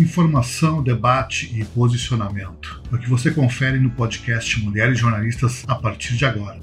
Informação, debate e posicionamento. É o que você confere no podcast Mulheres Jornalistas a partir de agora.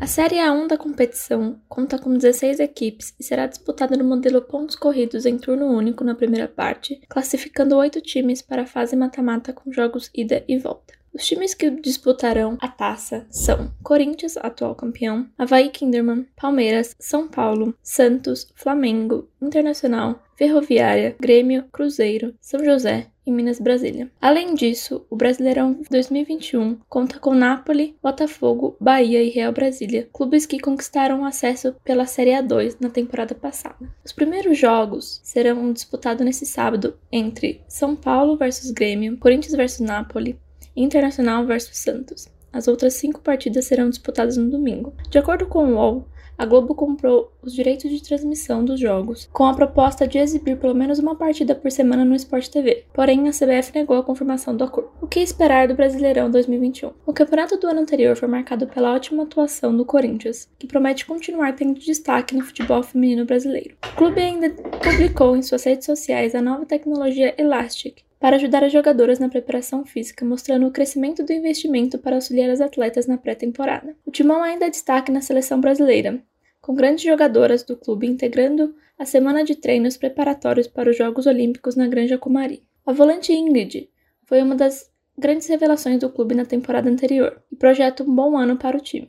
A Série A1 da competição conta com 16 equipes e será disputada no modelo pontos corridos em turno único na primeira parte, classificando oito times para a fase mata-mata com jogos ida e volta. Os times que disputarão a taça são Corinthians, atual campeão, Havaí Kinderman, Palmeiras, São Paulo, Santos, Flamengo, Internacional, Ferroviária, Grêmio, Cruzeiro, São José e Minas Brasília. Além disso, o Brasileirão 2021 conta com Napoli, Botafogo, Bahia e Real Brasília, clubes que conquistaram acesso pela Série A2 na temporada passada. Os primeiros jogos serão disputados nesse sábado entre São Paulo versus Grêmio, Corinthians versus Napoli, Internacional versus Santos. As outras cinco partidas serão disputadas no domingo. De acordo com o UOL, a Globo comprou os direitos de transmissão dos jogos, com a proposta de exibir pelo menos uma partida por semana no Sport TV. Porém, a CBF negou a confirmação do acordo. O que esperar do Brasileirão 2021? O campeonato do ano anterior foi marcado pela ótima atuação do Corinthians, que promete continuar tendo destaque no futebol feminino brasileiro. O clube ainda publicou em suas redes sociais a nova tecnologia Elastic, para ajudar as jogadoras na preparação física, mostrando o crescimento do investimento para auxiliar as atletas na pré-temporada. O Timão ainda é destaque na seleção brasileira, com grandes jogadoras do clube integrando a semana de treinos preparatórios para os Jogos Olímpicos na Granja Comari. A volante Ingrid foi uma das grandes revelações do clube na temporada anterior e projeta um bom ano para o time.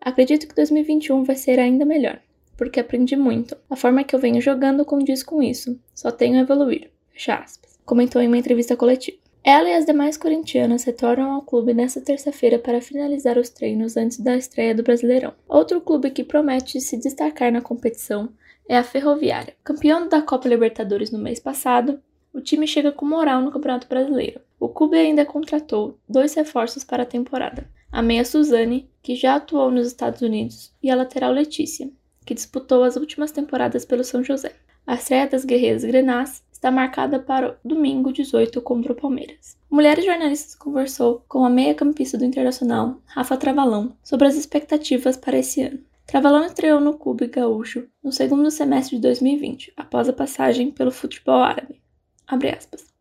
Acredito que 2021 vai ser ainda melhor, porque aprendi muito. A forma que eu venho jogando condiz com isso. Só tenho a evoluir. Fecha aspas comentou em uma entrevista coletiva. Ela e as demais corintianas retornam ao clube nesta terça-feira para finalizar os treinos antes da estreia do Brasileirão. Outro clube que promete se destacar na competição é a Ferroviária. Campeão da Copa Libertadores no mês passado, o time chega com moral no Campeonato Brasileiro. O clube ainda contratou dois reforços para a temporada: a meia Suzane, que já atuou nos Estados Unidos, e a lateral Letícia, que disputou as últimas temporadas pelo São José. A estreia das guerreiras Grenás está marcada para domingo 18 contra o Palmeiras. Mulheres Jornalistas conversou com a meia-campista do Internacional, Rafa Travalão, sobre as expectativas para esse ano. Travalão estreou no clube gaúcho no segundo semestre de 2020, após a passagem pelo futebol árabe.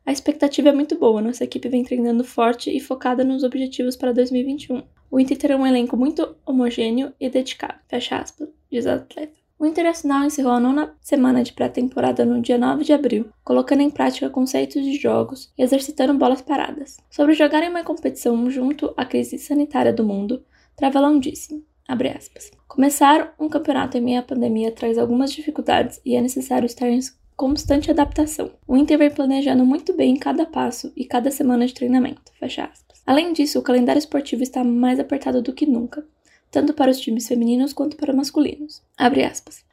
A expectativa é muito boa, nossa equipe vem treinando forte e focada nos objetivos para 2021. O Inter terá um elenco muito homogêneo e dedicado, fecha aspas, diz a atleta. O Internacional encerrou a nona semana de pré-temporada no dia 9 de abril, colocando em prática conceitos de jogos e exercitando bolas paradas. Sobre jogar em uma competição junto à crise sanitária do mundo, Travelão disse, aspas, Começar um campeonato em meio à pandemia traz algumas dificuldades e é necessário estar em constante adaptação. O Inter vem planejando muito bem cada passo e cada semana de treinamento, fecha aspas. Além disso, o calendário esportivo está mais apertado do que nunca tanto para os times femininos quanto para masculinos.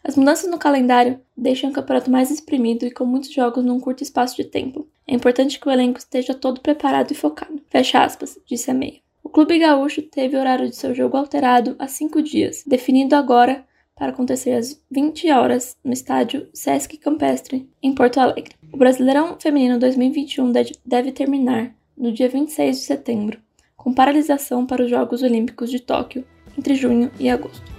As mudanças no calendário deixam o campeonato mais exprimido e com muitos jogos num curto espaço de tempo. É importante que o elenco esteja todo preparado e focado. Fecha aspas, disse a meia. O clube gaúcho teve o horário de seu jogo alterado há cinco dias, definido agora para acontecer às 20 horas no estádio Sesc Campestre, em Porto Alegre. O Brasileirão Feminino 2021 deve terminar no dia 26 de setembro, com paralisação para os Jogos Olímpicos de Tóquio, entre junho e agosto.